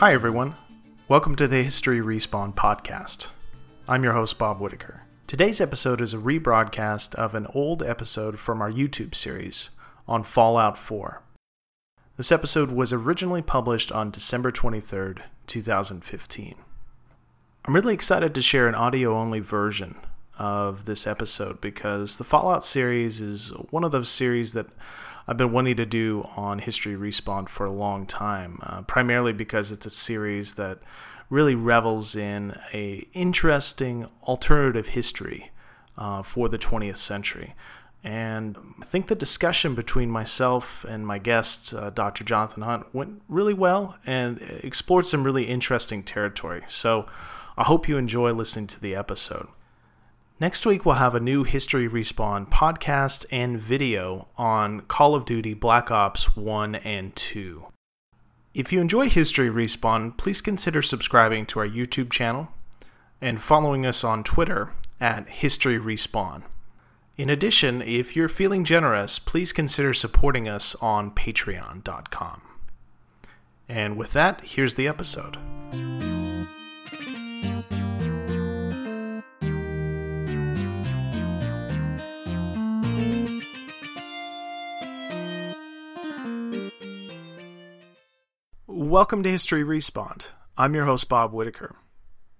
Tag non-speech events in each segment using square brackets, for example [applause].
Hi, everyone. Welcome to the History Respawn podcast. I'm your host, Bob Whitaker. Today's episode is a rebroadcast of an old episode from our YouTube series on Fallout 4. This episode was originally published on December 23rd, 2015. I'm really excited to share an audio only version of this episode because the Fallout series is one of those series that I've been wanting to do on History Respawn for a long time, uh, primarily because it's a series that really revels in a interesting alternative history uh, for the 20th century. And I think the discussion between myself and my guest, uh, Dr. Jonathan Hunt, went really well and explored some really interesting territory. So I hope you enjoy listening to the episode. Next week, we'll have a new History Respawn podcast and video on Call of Duty Black Ops 1 and 2. If you enjoy History Respawn, please consider subscribing to our YouTube channel and following us on Twitter at History Respawn. In addition, if you're feeling generous, please consider supporting us on patreon.com. And with that, here's the episode. Welcome to History Respawn. I'm your host, Bob Whitaker.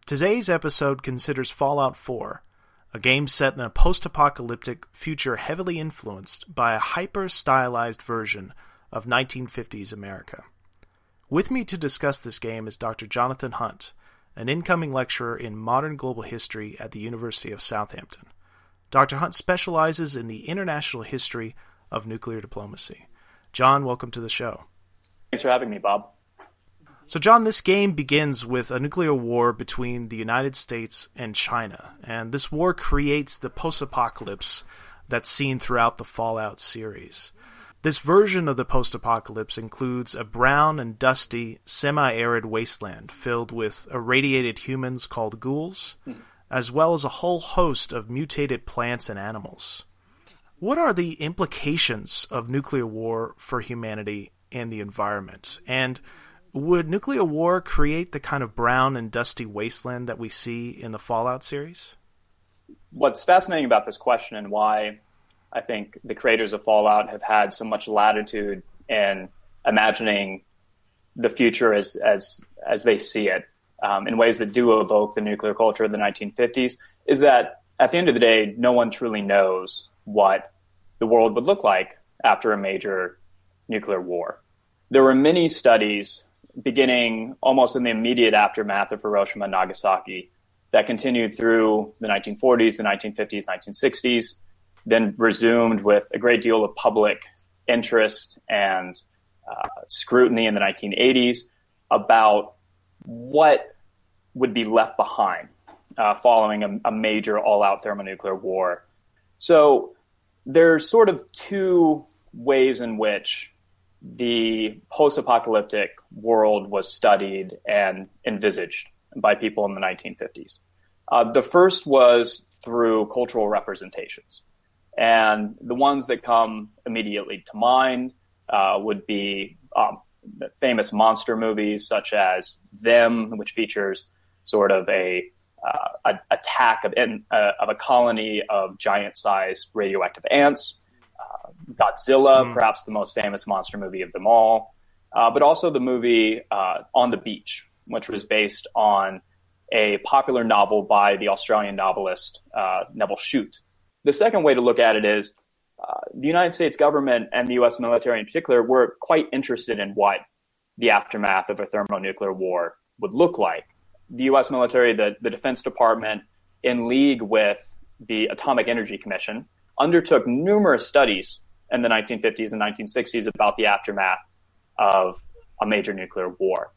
Today's episode considers Fallout 4, a game set in a post apocalyptic future heavily influenced by a hyper stylized version of 1950s America. With me to discuss this game is Dr. Jonathan Hunt, an incoming lecturer in modern global history at the University of Southampton. Dr. Hunt specializes in the international history of nuclear diplomacy. John, welcome to the show. Thanks for having me, Bob. So, John, this game begins with a nuclear war between the United States and China, and this war creates the post apocalypse that's seen throughout the Fallout series. This version of the post apocalypse includes a brown and dusty, semi arid wasteland filled with irradiated humans called ghouls, hmm. as well as a whole host of mutated plants and animals. What are the implications of nuclear war for humanity and the environment? And would nuclear war create the kind of brown and dusty wasteland that we see in the Fallout series? What's fascinating about this question and why I think the creators of Fallout have had so much latitude in imagining the future as as as they see it um, in ways that do evoke the nuclear culture of the 1950s is that at the end of the day, no one truly knows what the world would look like after a major nuclear war. There were many studies beginning almost in the immediate aftermath of Hiroshima and Nagasaki that continued through the 1940s, the 1950s, 1960s, then resumed with a great deal of public interest and uh, scrutiny in the 1980s about what would be left behind uh, following a, a major all out thermonuclear war. So there's sort of two ways in which the post apocalyptic world was studied and envisaged by people in the 1950s. Uh, the first was through cultural representations. And the ones that come immediately to mind uh, would be um, famous monster movies such as Them, which features sort of a, uh, attack of, in, uh, of a colony of giant sized radioactive ants Godzilla, mm. perhaps the most famous monster movie of them all, uh, but also the movie uh, On the Beach, which was based on a popular novel by the Australian novelist uh, Nevil Shute. The second way to look at it is uh, the United States government and the U.S. military in particular were quite interested in what the aftermath of a thermonuclear war would look like. The U.S. military, the, the Defense Department, in league with the Atomic Energy Commission, undertook numerous studies in the 1950s and 1960s about the aftermath of a major nuclear war.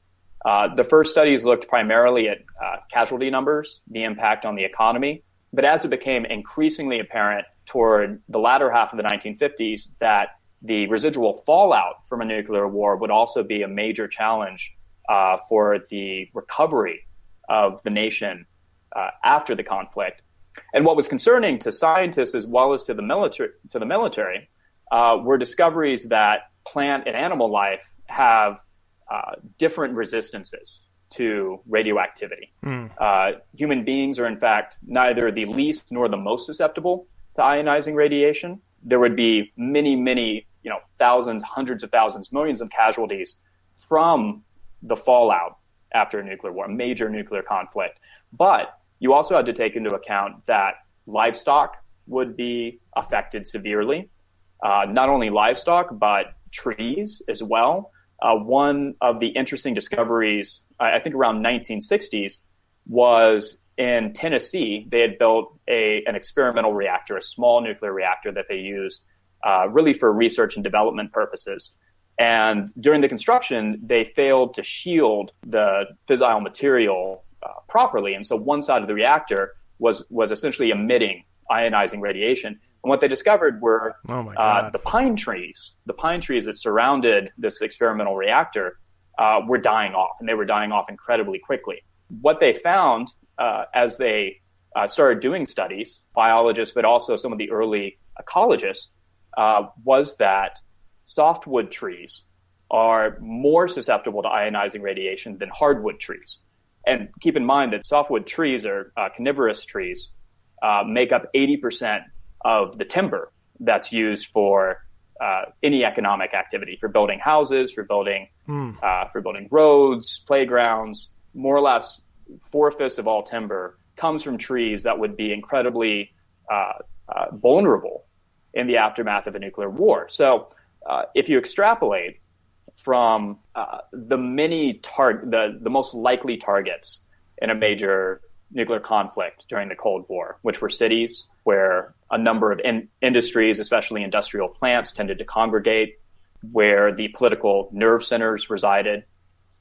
Uh, the first studies looked primarily at uh, casualty numbers, the impact on the economy, but as it became increasingly apparent toward the latter half of the 1950s that the residual fallout from a nuclear war would also be a major challenge uh, for the recovery of the nation uh, after the conflict. And what was concerning to scientists as well as to the military, to the military uh, were discoveries that plant and animal life have uh, different resistances to radioactivity. Mm. Uh, human beings are, in fact, neither the least nor the most susceptible to ionizing radiation. There would be many, many, you know, thousands, hundreds of thousands, millions of casualties from the fallout after a nuclear war, a major nuclear conflict. But you also had to take into account that livestock would be affected severely. Uh, not only livestock, but trees as well. Uh, one of the interesting discoveries, I think around 1960s, was in Tennessee. They had built a, an experimental reactor, a small nuclear reactor that they used uh, really for research and development purposes. And during the construction, they failed to shield the fissile material uh, properly, and so one side of the reactor was was essentially emitting ionizing radiation. And what they discovered were oh uh, the pine trees, the pine trees that surrounded this experimental reactor, uh, were dying off, and they were dying off incredibly quickly. What they found uh, as they uh, started doing studies, biologists, but also some of the early ecologists, uh, was that softwood trees are more susceptible to ionizing radiation than hardwood trees. And keep in mind that softwood trees are uh, coniferous trees, uh, make up 80% of the timber that's used for uh, any economic activity, for building houses, for building, mm. for building roads, playgrounds. More or less, four fifths of all timber comes from trees that would be incredibly uh, uh, vulnerable in the aftermath of a nuclear war. So, uh, if you extrapolate from uh, the many tar- the the most likely targets in a major nuclear conflict during the Cold War, which were cities where a number of in- industries, especially industrial plants, tended to congregate, where the political nerve centers resided,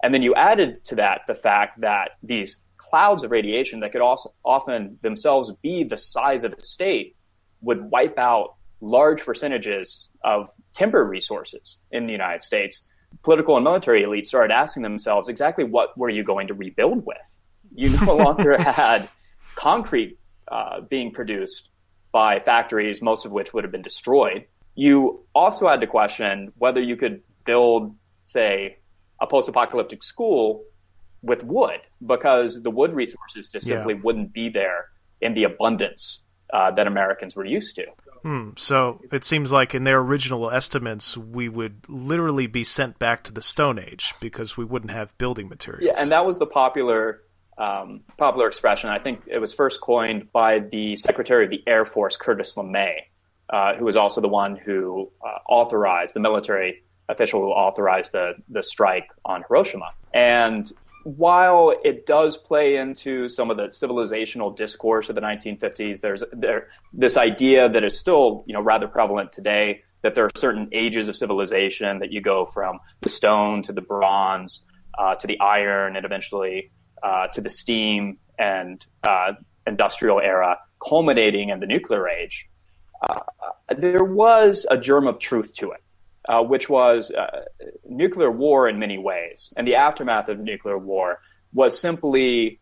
and then you added to that the fact that these clouds of radiation that could also often themselves be the size of a state would wipe out large percentages of timber resources in the United States. Political and military elites started asking themselves exactly what were you going to rebuild with? You no [laughs] longer had concrete uh, being produced by factories, most of which would have been destroyed. You also had to question whether you could build, say, a post-apocalyptic school with wood because the wood resources just yeah. simply wouldn't be there in the abundance uh, that Americans were used to. Hmm. So it seems like in their original estimates, we would literally be sent back to the Stone Age because we wouldn't have building materials. Yeah, and that was the popular um, popular expression. I think it was first coined by the Secretary of the Air Force, Curtis LeMay, uh, who was also the one who uh, authorized the military official who authorized the the strike on Hiroshima. And while it does play into some of the civilizational discourse of the 1950s, there's there this idea that is still you know rather prevalent today that there are certain ages of civilization that you go from the stone to the bronze uh, to the iron and eventually uh, to the steam and uh, industrial era, culminating in the nuclear age. Uh, there was a germ of truth to it uh, which was nuclear war in many ways. And the aftermath of nuclear war was simply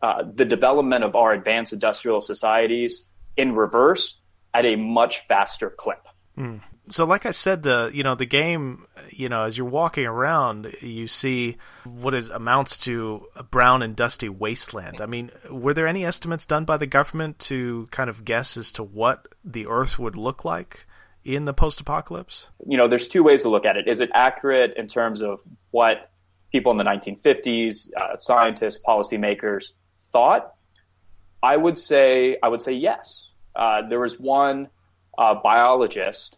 the development of our advanced industrial societies in reverse at a much faster clip. Mm. So, like I said, the you know the game, you know, as you're walking around, you see what is amounts to a brown and dusty wasteland. I mean, were there any estimates done by the government to kind of guess as to what the Earth would look like in the post apocalypse? You know, there's two ways to look at it. Is it accurate in terms of what people in the 1950s, uh, scientists, policymakers thought? I would say I would say yes. Uh, there was one uh, biologist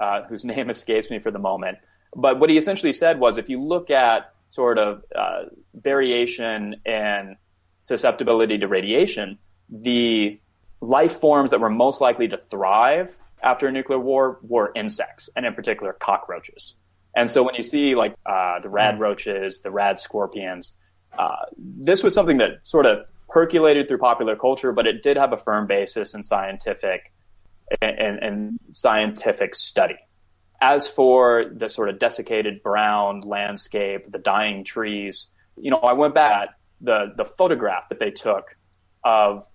uh, whose [laughs] name escapes me for the moment, but what he essentially said was, if you look at sort of uh, variation in susceptibility to radiation, the life forms that were most likely to thrive after a nuclear war were insects, and in particular cockroaches. And so when you see like uh, the rad hmm. roaches, the rad scorpions, uh, this was something that sort of percolated through popular culture, but it did have a firm basis in scientific and, scientific study. As for the sort of desiccated brown landscape, the dying trees, you know, I went back the the photograph that they took of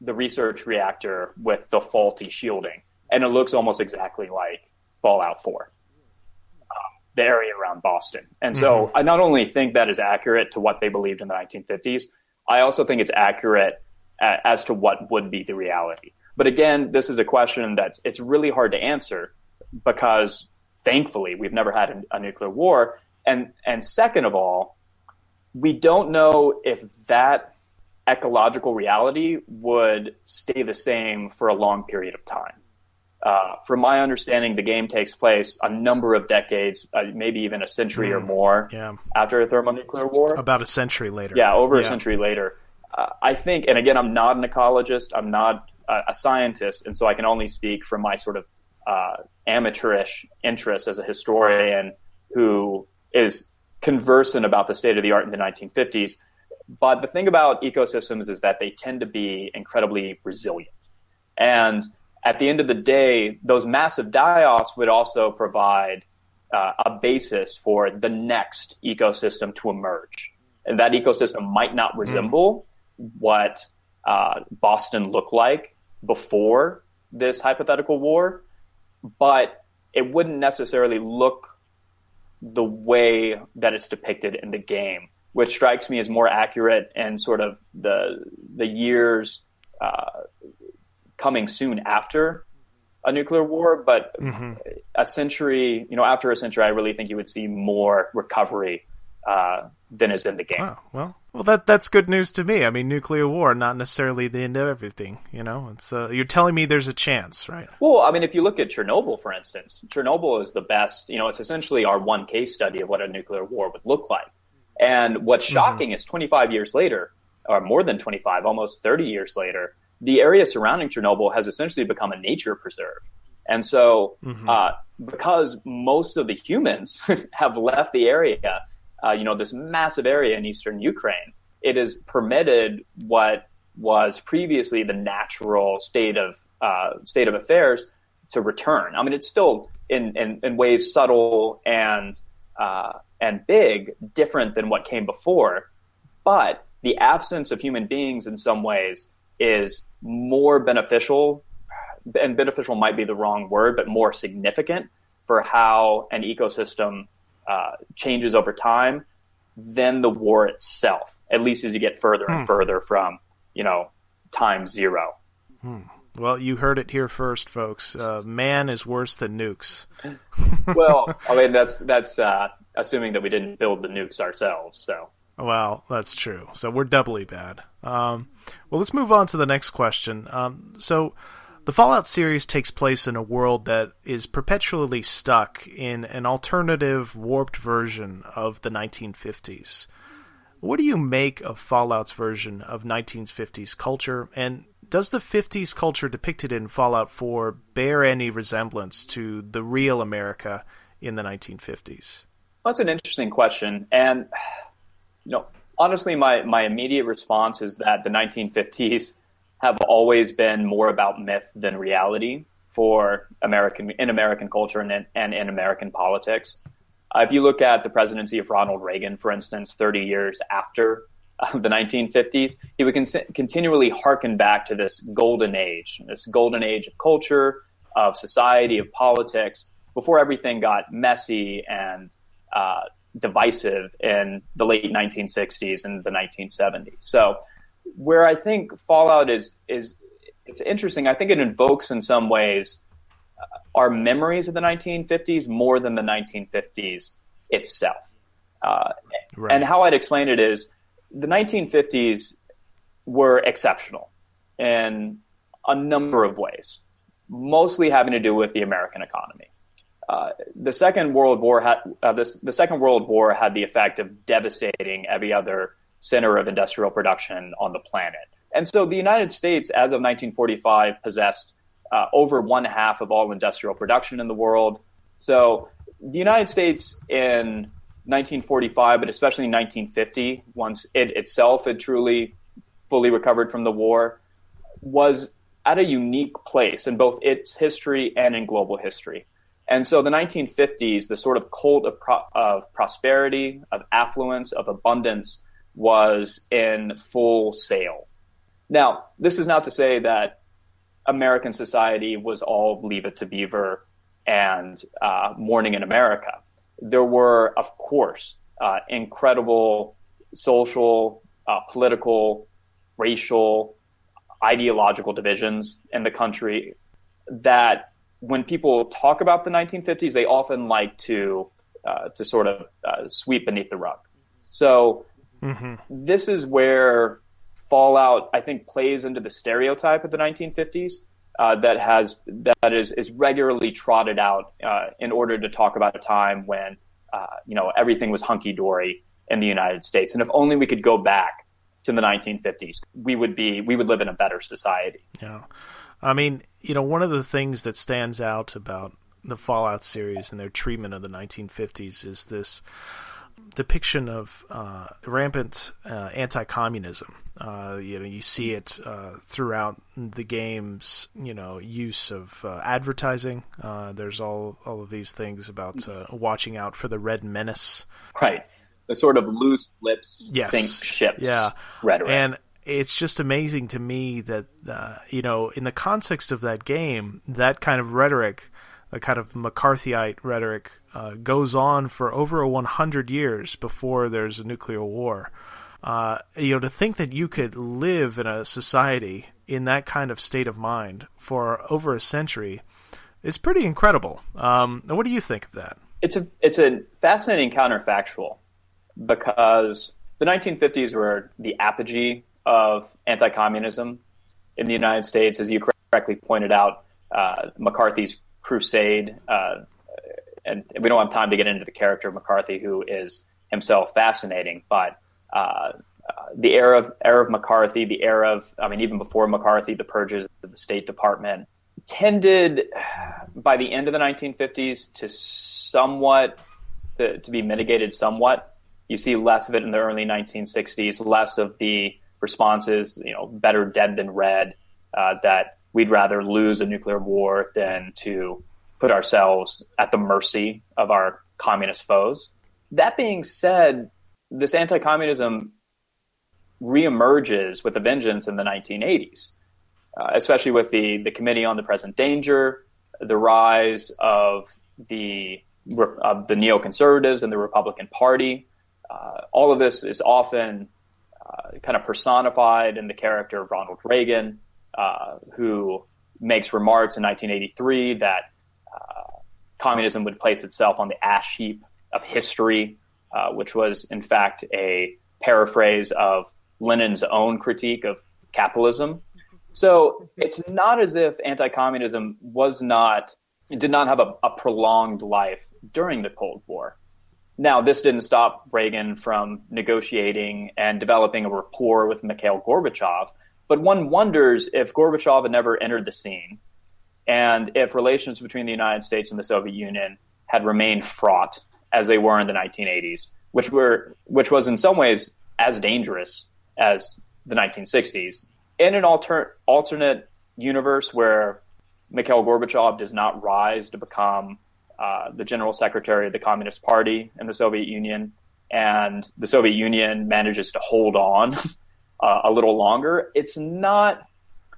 the research reactor with the faulty shielding and it looks almost exactly like Fallout 4. Um, the area around Boston. And so mm-hmm. I not only think that is accurate to what they believed in the 1950s, I also think it's accurate as to what would be the reality. But again, this is a question that's it's really hard to answer because thankfully we've never had a, a nuclear war. And and second of all, we don't know if that ecological reality would stay the same for a long period of time. Uh, from my understanding, the game takes place a number of decades, uh, maybe even a century mm, or more yeah. after a thermonuclear war. About a century later. Yeah, over yeah. a century later. Uh, I think, and again, I'm not an ecologist, I'm not a, a, scientist, and so I can only speak from my sort of uh, amateurish interest as a historian who is conversant about the state of the art in the 1950s. But the thing about ecosystems is that they tend to be incredibly resilient. And at the end of the day, those massive die-offs would also provide uh, a basis for the next ecosystem to emerge. And that ecosystem might not hmm. resemble mm. what uh, Boston looked like before this hypothetical war, but it wouldn't necessarily look the way that it's depicted in the game, which strikes me as more accurate and sort of the the years uh, coming soon after a nuclear war, but mm-hmm. a century, you know, after a century, I really think you would see more recovery uh, than is in the game. Wow. Well, well, that that's good news to me. I mean, nuclear war, not necessarily the end of everything. You know, it's uh, you're telling me there's a chance, right? Well, I mean, if you look at Chernobyl, for instance, Chernobyl is the best. You know, it's essentially our one case study of what a nuclear war would look like. And what's mm-hmm. shocking mm-hmm. is 25 years later, or more than 25, almost 30 years later, the area surrounding Chernobyl has essentially become a nature preserve. And so, mm-hmm. uh, because most of the humans [laughs] have left the area, uh, you know, this massive area in eastern Ukraine, it has permitted what was previously the natural state of uh, state of affairs to return. I mean, it's still in in, in ways subtle and uh, and big, different than what came before, but the absence of human beings in some ways is more beneficial, and beneficial might be the wrong word, but more significant for how an ecosystem uh, changes over time than the war itself. At least as you get further and hmm. further from you know time zero. Hmm. Well, you heard it here first, folks. Uh, man is worse than nukes. [laughs] well, I mean that's that's uh, assuming that we didn't build the nukes ourselves. So well, that's true. So we're doubly bad. Um, well, let's move on to the next question. Um, so, the Fallout series takes place in a world that is perpetually stuck in an alternative, warped version of the 1950s. What do you make of Fallout's version of 1950s culture, and does the 50s culture depicted in Fallout 4 bear any resemblance to the real America in the 1950s? Well, that's an interesting question, and you know, honestly, my, my immediate response is that the 1950s have always been more about myth than reality for American in American culture and in, and in American politics. Uh, if you look at the presidency of Ronald Reagan, for instance, 30 years after uh, the 1950s, he would con- continually harken back to this golden age, this golden age of culture, of society, of politics, before everything got messy and uh, divisive in the late 1960s and the 1970s. So, where I think Fallout is is it's interesting. I think it invokes in some ways uh, our memories of the 1950s more than the 1950s itself. Uh, right. And how I'd explain it is the 1950s were exceptional in a number of ways, mostly having to do with the American economy. Uh, the Second World War had uh, this, the Second World War had the effect of devastating every other center of industrial production on the planet. And so the United States, as of 1945, possessed uh, over one half of all industrial production in the world. So the United States in 1945, but especially in 1950, once it itself had truly fully recovered from the war, was at a unique place in both its history and in global history. And so the 1950s, the sort of cult of, pro- of prosperity, of affluence, of abundance was in full sail. Now, this is not to say that American society was all leave it to beaver and uh, morning in America. there were, of course, uh, incredible social, uh, political, racial, ideological divisions in the country that when people talk about the 1950s, they often like to uh, to sort of uh, sweep beneath the rug. So mm-hmm. this is where Fallout, I think, plays into the stereotype of the 1950s uh, that has that is is regularly trotted out uh, in order to talk about a time when uh, you know everything was hunky dory in the United States, and if only we could go back to the 1950s, we would be we would live in a better society. Yeah, I mean, you know, one of the things that stands out about the Fallout series and their treatment of the 1950s is this depiction of uh, rampant uh, anti-communism. Uh, you know, you see it uh, throughout the game's you know use of uh, advertising. Uh, there's all all of these things about watching out for the red menace. Right, the sort of loose lips yes. sink ships. Yeah, rhetoric. and it's just amazing to me that you know in the context of that game, that kind of rhetoric a kind of McCarthyite rhetoric uh, goes on for over 100 years before there's a nuclear war. Uh, you know, to think that you could live in a society in that kind of state of mind for over a century is pretty incredible. Um, what do you think of that? It's a it's a fascinating counterfactual because the 1950s were the apogee of anti-communism in the United States, as you correctly pointed out. Uh, McCarthy's crusade. Uh, and we don't have time to get into the character of McCarthy, who is himself fascinating. But uh, the era of era of McCarthy, the era of I mean, even before McCarthy, the purges of the State Department tended by the end of the 1950s to somewhat to, to be mitigated somewhat. You see less of it in the early 1960s, less of the responses, you know, better dead than red, uh, that we'd rather lose a nuclear war than to put ourselves at the mercy of our communist foes. That being said, this anti communism reemerges with a vengeance in the 1980s, uh, especially with the, the Committee on the Present Danger, the rise of the, of the neoconservatives and the Republican Party. Uh, all of this is often uh, kind of personified in the character of Ronald Reagan uh, who makes remarks in 1983 that communism would place itself on the ash heap of history, uh, which was in fact a paraphrase of Lenin's own critique of capitalism. So it's not as if anti-communism was not did not have a, a prolonged life during the Cold War. Now, this didn't stop Reagan from negotiating and developing a rapport with Mikhail Gorbachev, but one wonders if Gorbachev had never entered the scene and if relations between the United States and the Soviet Union had remained fraught as they were in the 1980s, which were which was in some ways as dangerous as the 1960s. In an alter, alternate universe where Mikhail Gorbachev does not rise to become uh, the general secretary of the Communist Party in the Soviet Union, and the Soviet Union manages to hold on [laughs] uh, a little longer, it's not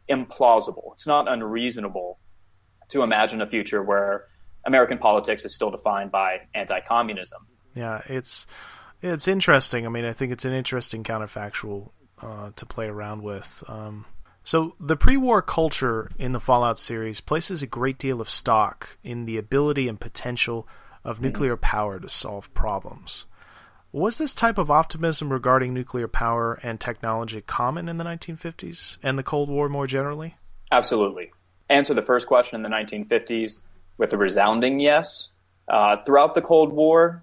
implausible. It's not unreasonable to imagine a future where American politics is still defined by anti-communism. Yeah, it's it's interesting. I mean, I think it's an interesting counterfactual uh, to play around with. Um, so the pre-war culture in the Fallout series places a great deal of stock in the ability and potential of mm-hmm. nuclear power to solve problems. Was this type of optimism regarding nuclear power and technology common in the 1950s and the Cold War more generally? Absolutely. Answer the first question in the 1950s with a resounding yes. Uh, throughout the Cold War,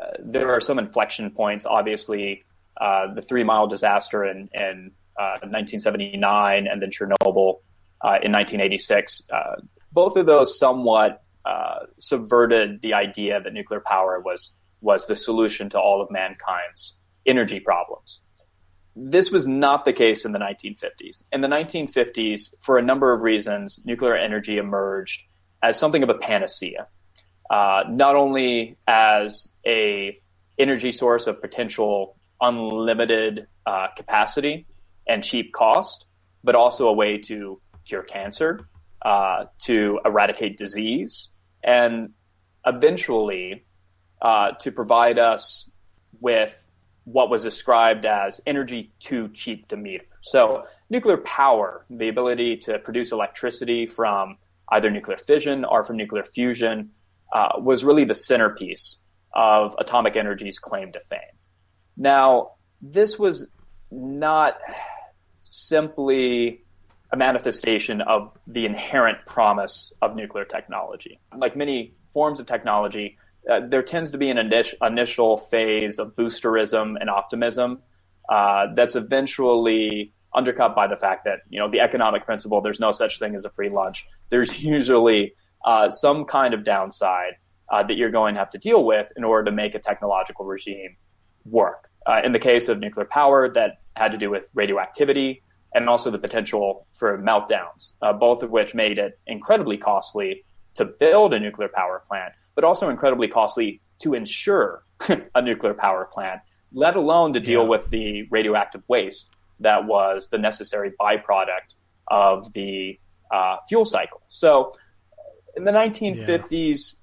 uh, there are some inflection points. Obviously, uh, the Three Mile disaster in, in 1979 uh, and then Chernobyl uh, in 1986. Uh, both of those somewhat subverted the idea that nuclear power was was the solution to all of mankind's energy problems. This was not the case in the 1950s. In the 1950s, for a number of reasons, nuclear energy emerged as something of a panacea, uh, not only as a energy source of potential unlimited uh, capacity and cheap cost, but also a way to cure cancer, uh, to eradicate disease, and eventually uh, to provide us with what was described as energy too cheap to meter. So, nuclear power, the ability to produce electricity from either nuclear fission or from nuclear fusion, uh, was really the centerpiece of atomic energy's claim to fame. Now, this was not simply a manifestation of the inherent promise of nuclear technology. Like many forms of technology, uh, there tends to be an initial phase of boosterism and optimism uh, that's eventually undercut by the fact that you know the economic principle there's no such thing as a free lunch. There's [laughs] usually uh, some kind of downside uh, that you're going to have to deal with in order to make a technological regime work. Uh, in the case of nuclear power that had to do with radioactivity and also the potential for meltdowns both of which made it incredibly costly to build a nuclear power plant but also incredibly costly to insure [laughs] a nuclear power plant, let alone to deal yeah. with the radioactive waste that was the necessary byproduct of the uh, fuel cycle. So in the 1950s,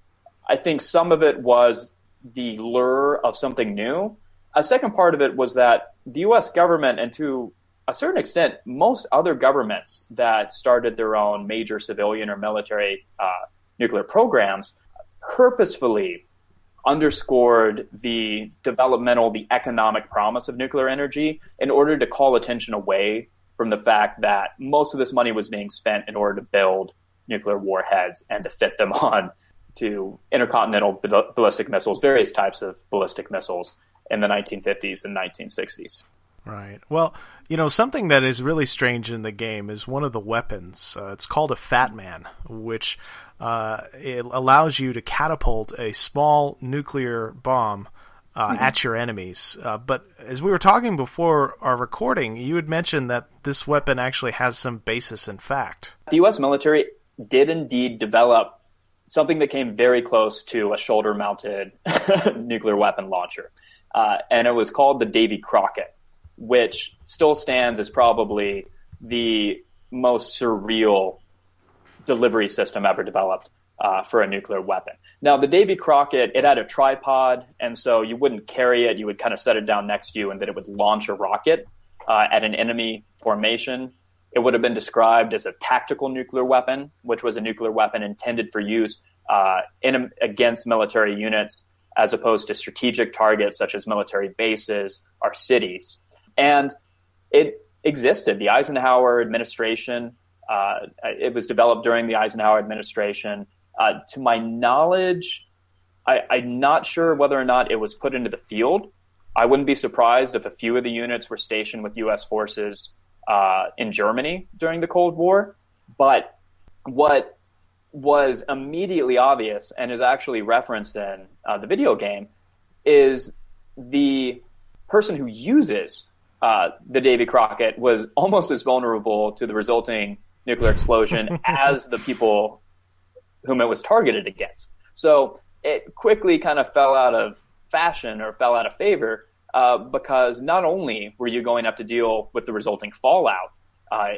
yeah. I think some of it was the lure of something new. A second part of it was that the US government, and to a certain extent, most other governments that started their own major civilian or military uh, nuclear programs, purposefully underscored the developmental, the economic promise of nuclear energy in order to call attention away from the fact that most of this money was being spent in order to build nuclear warheads and to fit them [laughs] on to intercontinental ballistic missiles, various types of ballistic missiles in the 1950s and 1960s. Right. Well, you know, something that is really strange in the game is one of the weapons. Uh, it's called a Fat Man, which uh, it allows you to catapult a small nuclear bomb uh, mm-hmm. at your enemies. Uh, but as we were talking before our recording, you had mentioned that this weapon actually has some basis in fact. The U.S. military did indeed develop something that came very close to a shoulder mounted [laughs] nuclear weapon launcher. Uh, and it was called the Davy Crockett, which still stands as probably the most surreal delivery system ever developed uh, for a nuclear weapon. Now, the Davy Crockett, it had a tripod, and so you wouldn't carry it. You would kind of set it down next to you, and then it would launch a rocket uh, at an enemy formation. It would have been described as a tactical nuclear weapon, which was a nuclear weapon intended for use uh, in, against military units as opposed to strategic targets such as military bases or cities. And it existed. The Eisenhower administration uh, it was developed during the Eisenhower administration. Uh, to my knowledge, I, am not sure whether or not it was put into the field. I wouldn't be surprised if a few of the units were stationed with U.S. forces uh, in Germany during the Cold War. But what was immediately obvious and is actually referenced in uh, the video game is the person who uses uh, the Davy Crockett was almost as vulnerable to the resulting nuclear explosion [laughs] as the people whom it was targeted against. So it quickly kind of fell out of fashion or fell out of favor uh, because not only were you going to have to deal with the resulting fallout, uh,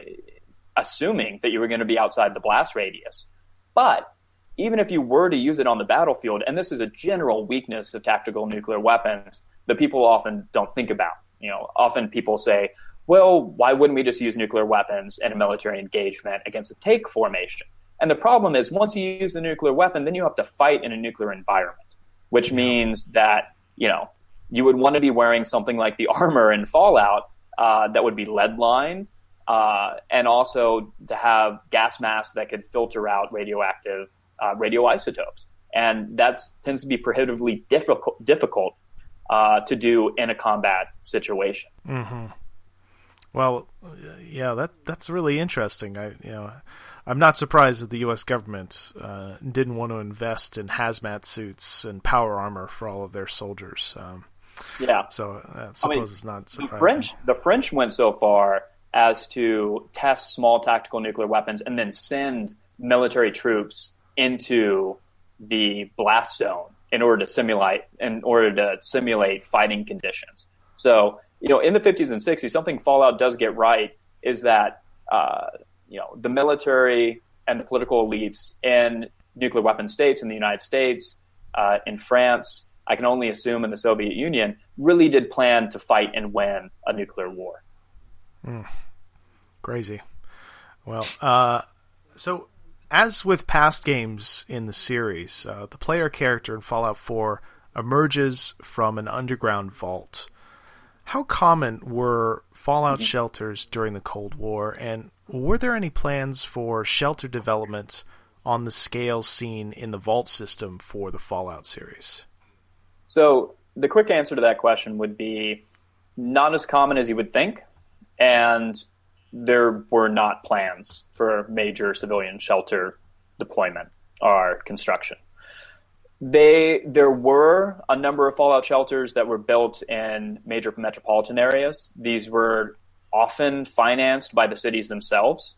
assuming that you were going to be outside the blast radius, but even if you were to use it on the battlefield, and this is a general weakness of tactical nuclear weapons that people often don't think about. You know, often people say, well, why wouldn't we just use nuclear weapons in a military engagement against a take formation? And the problem is, once you use the nuclear weapon, then you have to fight in a nuclear environment, which means that, you know, you would want to be wearing something like the [laughs] armor in Fallout uh, that would be lead lined, uh, and also to have gas masks that could filter out radioactive uh, radioisotopes. And that tends to be prohibitively difficult, difficult uh, to do in a combat situation. Mm-hmm. Well, yeah, that that's really interesting. I you know, I'm not surprised that the U.S. government uh, didn't want to invest in hazmat suits and power armor for all of their soldiers. Um, yeah. So I suppose I mean, it's not surprising. The French, the French went so far as to test small tactical nuclear weapons and then send military troops into the blast zone in order to simulate in order to simulate fighting conditions. So you know, in the 50s and 60s, something Fallout does get right is that, uh, you know, the military and the political elites in nuclear weapon states in the United States, uh, in France, I can only assume in the Soviet Union, really did plan to fight and win a nuclear war. Mm. Crazy. Well, uh, so as with past games in the series, uh, the player character in Fallout 4 emerges from an underground vault. How common were Fallout mm-hmm. shelters during the Cold War, and were there any plans for shelter development on the scale seen in the Vault system for the Fallout series? So, the quick answer to that question would be not as common as you would think, and there were not plans for major civilian shelter deployment or construction. They there were a number of fallout shelters that were built in major metropolitan areas. These were often financed by the cities themselves.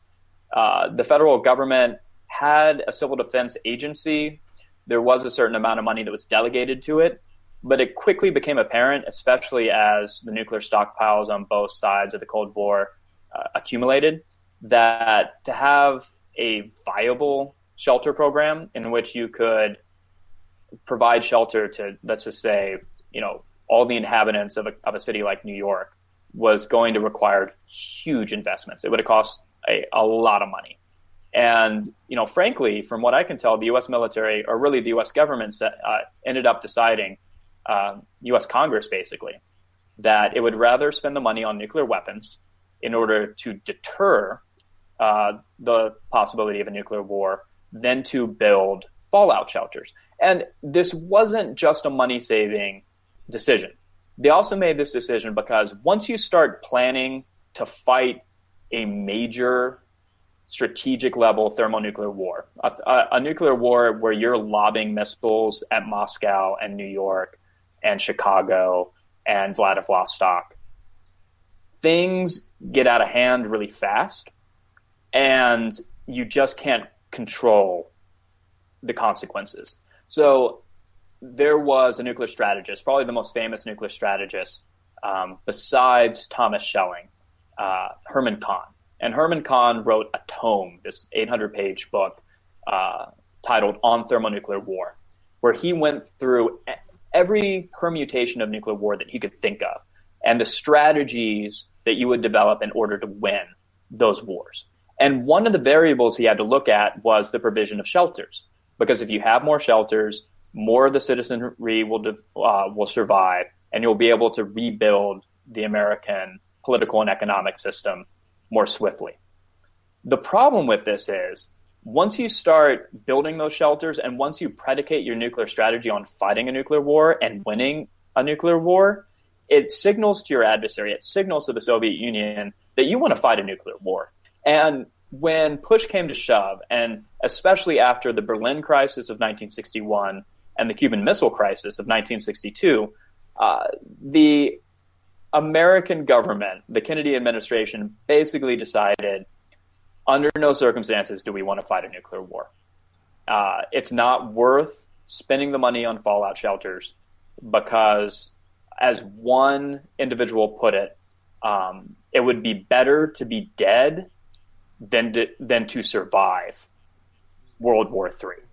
Uh, the federal government had a civil defense agency. There was a certain amount of money that was delegated to it, but it quickly became apparent, especially as the nuclear stockpiles on both sides of the Cold War uh, accumulated, that to have a viable shelter program in which you could provide shelter to, let's just say, you know, all the inhabitants of a, of a city like New York was going to require huge investments. It would have cost a, a lot of money. And, you know, frankly, from what I can tell, the U.S. military, or really the U.S. government, uh, ended up deciding, uh, U.S. Congress basically, that it would rather spend the money on nuclear weapons in order to deter uh, the possibility of a nuclear war than to build fallout shelters. And this wasn't just a money saving decision. They also made this decision because once you start planning to fight a major strategic level thermonuclear war, a, a, a, nuclear war where you're lobbing missiles at Moscow and New York and Chicago and Vladivostok, things get out of hand really fast and you just can't control the consequences. So there was a nuclear strategist, probably the most famous nuclear strategist um, besides Thomas Schelling, uh, Herman Kahn. And Herman Kahn wrote a tome, this 800 page book uh, titled On Thermonuclear War, where he went through every permutation of nuclear war that he could think of and the strategies that you would develop in order to win those wars. And one of the variables he had to look at was the provision of shelters. Because if you have more shelters, more of the citizenry will, uh, will survive, and you'll be able to rebuild the American political and economic system more swiftly. The problem with this is once you start building those shelters and once you predicate your nuclear strategy on fighting a nuclear war and winning a nuclear war, it signals to your adversary, it signals to the Soviet Union that you want to fight a nuclear war. And when push came to shove, and especially after the Berlin crisis of 1961 and the Cuban Missile Crisis of 1962, uh, the American government, the Kennedy administration, basically decided under no circumstances do we want to fight a nuclear war. Uh, it's not worth spending the money on fallout shelters because, as one individual put it, um, it would be better to be dead than to, than to survive World War III.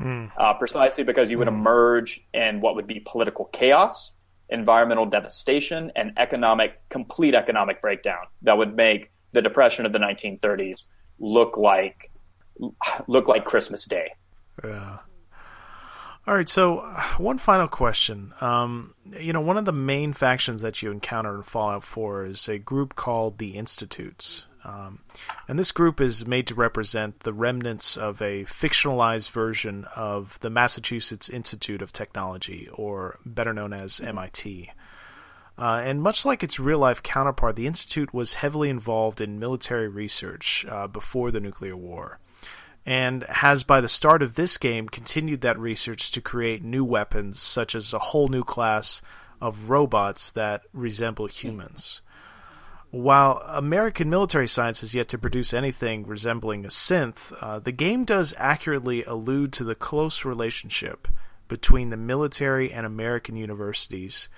Mm. Uh, precisely because you would mm. emerge in what would be political chaos, environmental devastation, and economic complete economic breakdown that would make the depression of the 1930s look like look like Christmas Day. Yeah. All right, so one final question. Um, you know, one of the main factions that you encounter in Fallout 4 is a group called the Institutes. Um, and this group is made to represent the remnants of a fictionalized version of the Massachusetts Institute of Technology, or better known as MIT. Uh, and much like its real life counterpart, the Institute was heavily involved in military research uh, before the nuclear war, and has by the start of this game continued that research to create new weapons, such as a whole new class of robots that resemble humans. While American military science has yet to produce anything resembling a synth, uh, the game does accurately allude to the close relationship between the military and American universities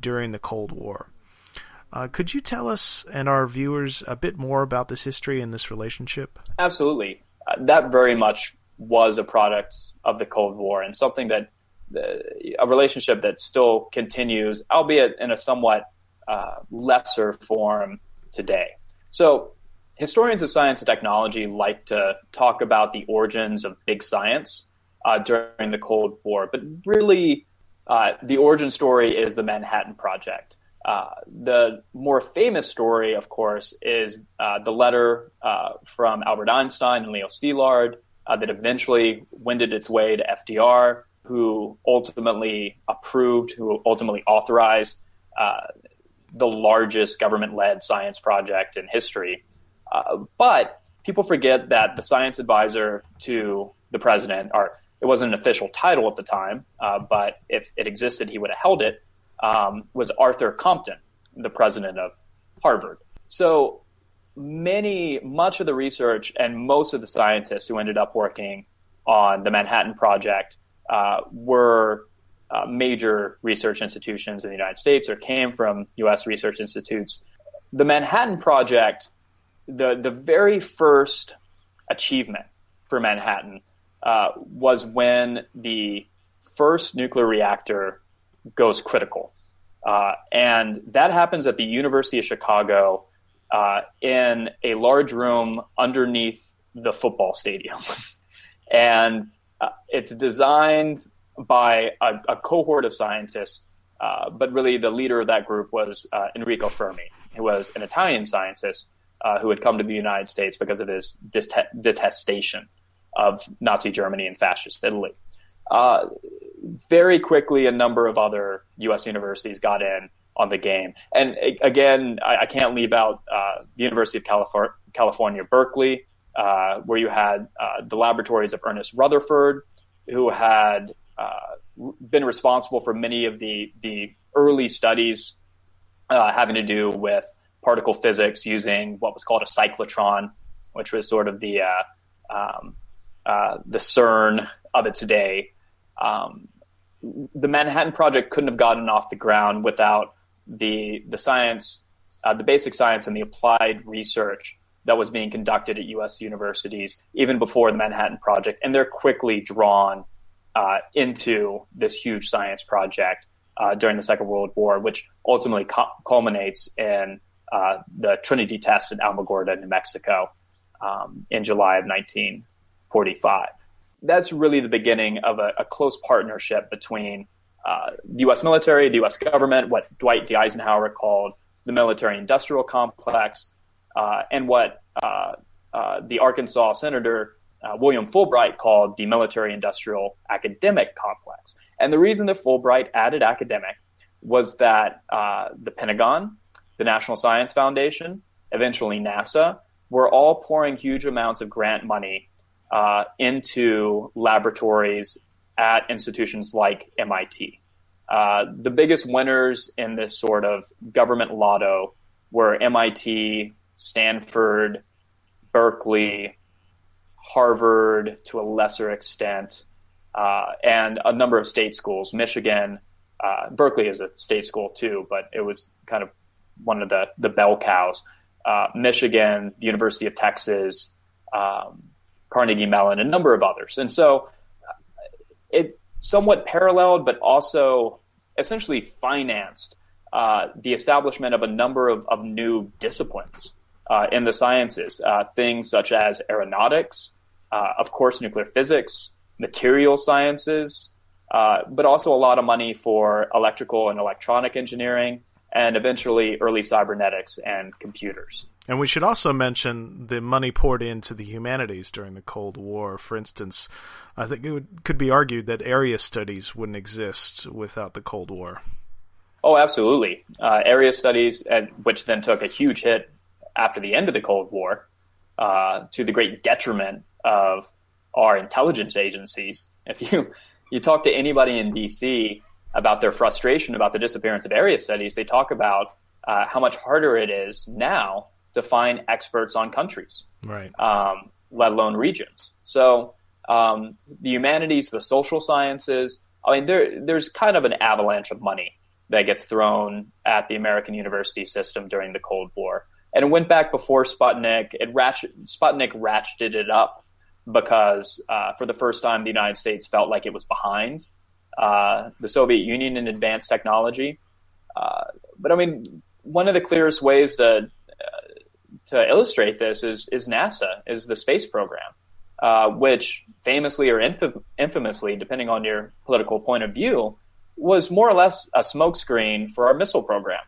during the Cold War. Uh, could you tell us and our viewers a bit more about this history and this relationship? Absolutely. Uh, that very much was a product of the Cold War and something that a relationship that still continues, albeit in a somewhat uh, lesser form today. So, historians of science and technology like to talk about the origins of big science uh, during the Cold War, but really, uh, the origin story is the Manhattan Project. Uh, the more famous story, of course, is uh, the letter uh, from Albert Einstein and Leo Szilard that eventually wended its way to FDR, who ultimately approved, who ultimately authorized the largest government led science project in history. Uh, but people forget that the science advisor to the president, or it wasn't an official title at the time, uh, but if it existed, he would have held it, um, was Arthur Compton, the president of Harvard. So many, much of the research and most of the scientists who ended up working on the Manhattan Project uh, were uh, major research institutions in the United States or came from U.S. research institutes. The Manhattan Project, the the very first achievement for Manhattan uh, was when the first nuclear reactor goes critical, uh, and that happens at the University of Chicago uh, in a large room underneath the football stadium, [laughs] and uh, it's designed by a, a cohort of scientists, uh, but really the leader of that group was uh, Enrico Fermi, who was an Italian scientist uh, who had come to the United States because of his detestation of Nazi Germany and fascist Italy. Uh, very quickly, a number of other U.S. universities got in on the game. And again, I, I can't leave out uh, the University of California, Berkeley, uh, where you had the laboratories of Ernest Rutherford, who had uh, been responsible for many of the the early studies uh, having to do with particle physics using what was called a cyclotron, which was sort of the uh, um, uh, the CERN of its day. Um, the Manhattan Project couldn't have gotten off the ground without the the science, uh, the basic science, and the applied research that was being conducted at U.S. universities even before the Manhattan Project, and they're quickly drawn uh, into this huge science project uh, during the Second World War, which ultimately cu- culminates in uh, the Trinity test in Alamogordo, New Mexico, um, in July of 1945. That's really the beginning of a, a close partnership between uh, the U.S. military, the U.S. government, what Dwight D. Eisenhower called the military-industrial complex, uh, and what uh, the Arkansas senator uh, William Fulbright called the military industrial academic complex. And the reason that Fulbright added academic was that uh, the Pentagon, the National Science Foundation, eventually NASA, were all pouring huge amounts of grant money uh, into laboratories at institutions like MIT. Uh, the biggest winners in this sort of government lotto were MIT, Stanford, Berkeley, Harvard to a lesser extent, uh, and a number of state schools. Michigan, uh, Berkeley is a state school too, but it was kind of one of the, the bell cows. Uh, Michigan, the University of Texas, um, Carnegie Mellon, a number of others. And so uh, it somewhat paralleled, but also essentially financed uh, the establishment of a number of, of new disciplines uh, in the sciences, things such as aeronautics, uh, of course, nuclear physics, material sciences, uh, but also a lot of money for electrical and electronic engineering, and eventually early cybernetics and computers. And we should also mention the money poured into the humanities during the Cold War. For instance, I think it would, could be argued that area studies wouldn't exist without the Cold War. Oh, absolutely. Uh, area studies, which then took a huge hit after the end of the Cold War, uh, to the great detriment of our intelligence agencies. If you you talk to anybody in DC about their frustration about the disappearance of area studies, they talk about uh, how much harder it is now to find experts on countries, right? Um, let alone regions. So um, the humanities, the social sciences. I mean, there there's kind of an avalanche of money that gets thrown at the American university system during the Cold War, and it went back before Sputnik. It ratchet, Sputnik ratcheted it up because uh, for the first time the United States felt like it was behind uh, the Soviet Union in advanced technology. Uh, but I mean, one of the clearest ways to uh, to illustrate this is is NASA, is the space program, uh, which famously or infam- infamously, depending on your political point of view, was more or less a smokescreen for our missile program.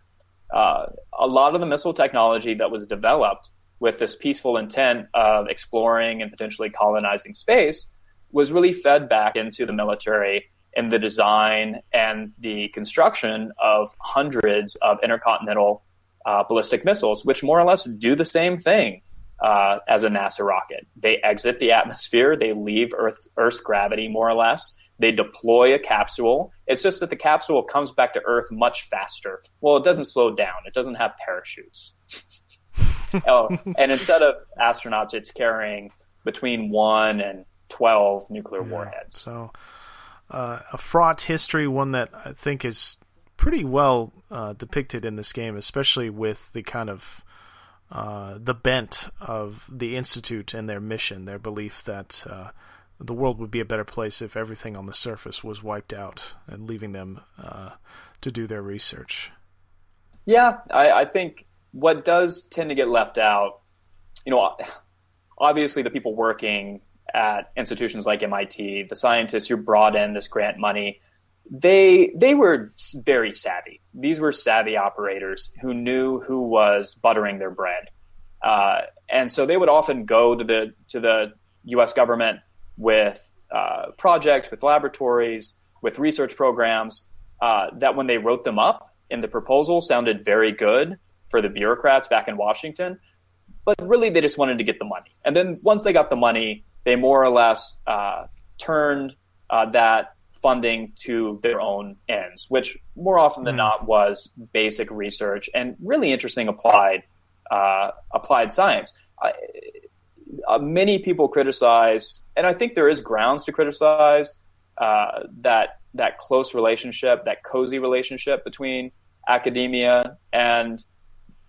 Uh, a lot of the missile technology that was developed with this peaceful intent of exploring and potentially colonizing space was really fed back into the military in the design and the construction of hundreds of intercontinental uh, ballistic missiles, which more or less do the same thing uh, as a NASA rocket. They exit the atmosphere, they leave Earth, Earth's gravity more or less. They deploy a capsule. It's just that the capsule comes back to Earth much faster. Well, it doesn't slow down. It doesn't have parachutes. [laughs] [laughs] oh, and instead of astronauts, it's carrying between one and 12 nuclear yeah, warheads. So, uh, a fraught history, one that I think is pretty well uh, depicted in this game, especially with the kind of uh, the bent of the institute and their mission, their belief that uh, the world would be a better place if everything on the surface was wiped out and leaving them uh, to do their research. Yeah, I, I think what does tend to get left out, you know, obviously the people working at institutions like MIT, the scientists who brought in this grant money, they they were very savvy. These were savvy operators who knew who was buttering their bread, uh, and so they would often go to the to the U.S. government with uh, projects, with laboratories, with research programs uh, that when they wrote them up in the proposal sounded very good for the bureaucrats back in Washington, but really they just wanted to get the money. And then once they got the money, they more or less uh, turned uh, that funding to their own ends, which more often than mm. not was basic research and really interesting applied uh, applied science. Uh, many people criticize, and I think there is grounds to criticize uh, that that close relationship, that cozy relationship between academia and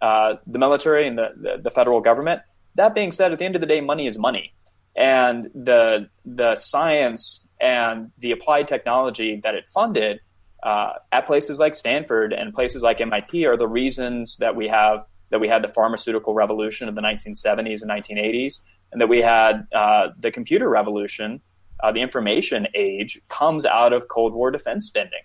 uh, the military and the, the, the federal government. That being said, at the end of the day, money is money and the the science and the applied technology that it funded uh, at places like Stanford and places like MIT are the reasons that we have that we had the pharmaceutical revolution of the 1970s and 1980s, and that we had uh, the computer revolution, uh, the information age, comes out of Cold War defense spending.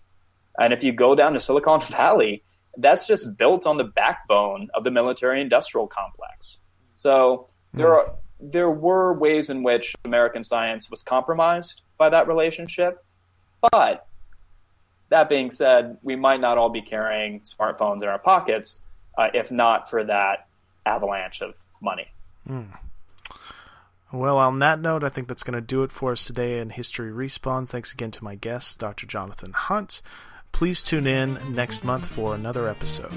And if you go down to Silicon [laughs] Valley, that's just built on the backbone of the military-industrial complex. So there hmm. are there were ways in which American science was compromised by that relationship. But that being said, we might not all be carrying smartphones in our pockets uh, if not for that avalanche of money. Mm. Well, on that note, I think that's going to do it for us today in History Respawn. Thanks again to my guest, Dr. Jonathan Hunt. Please tune in next month for another episode.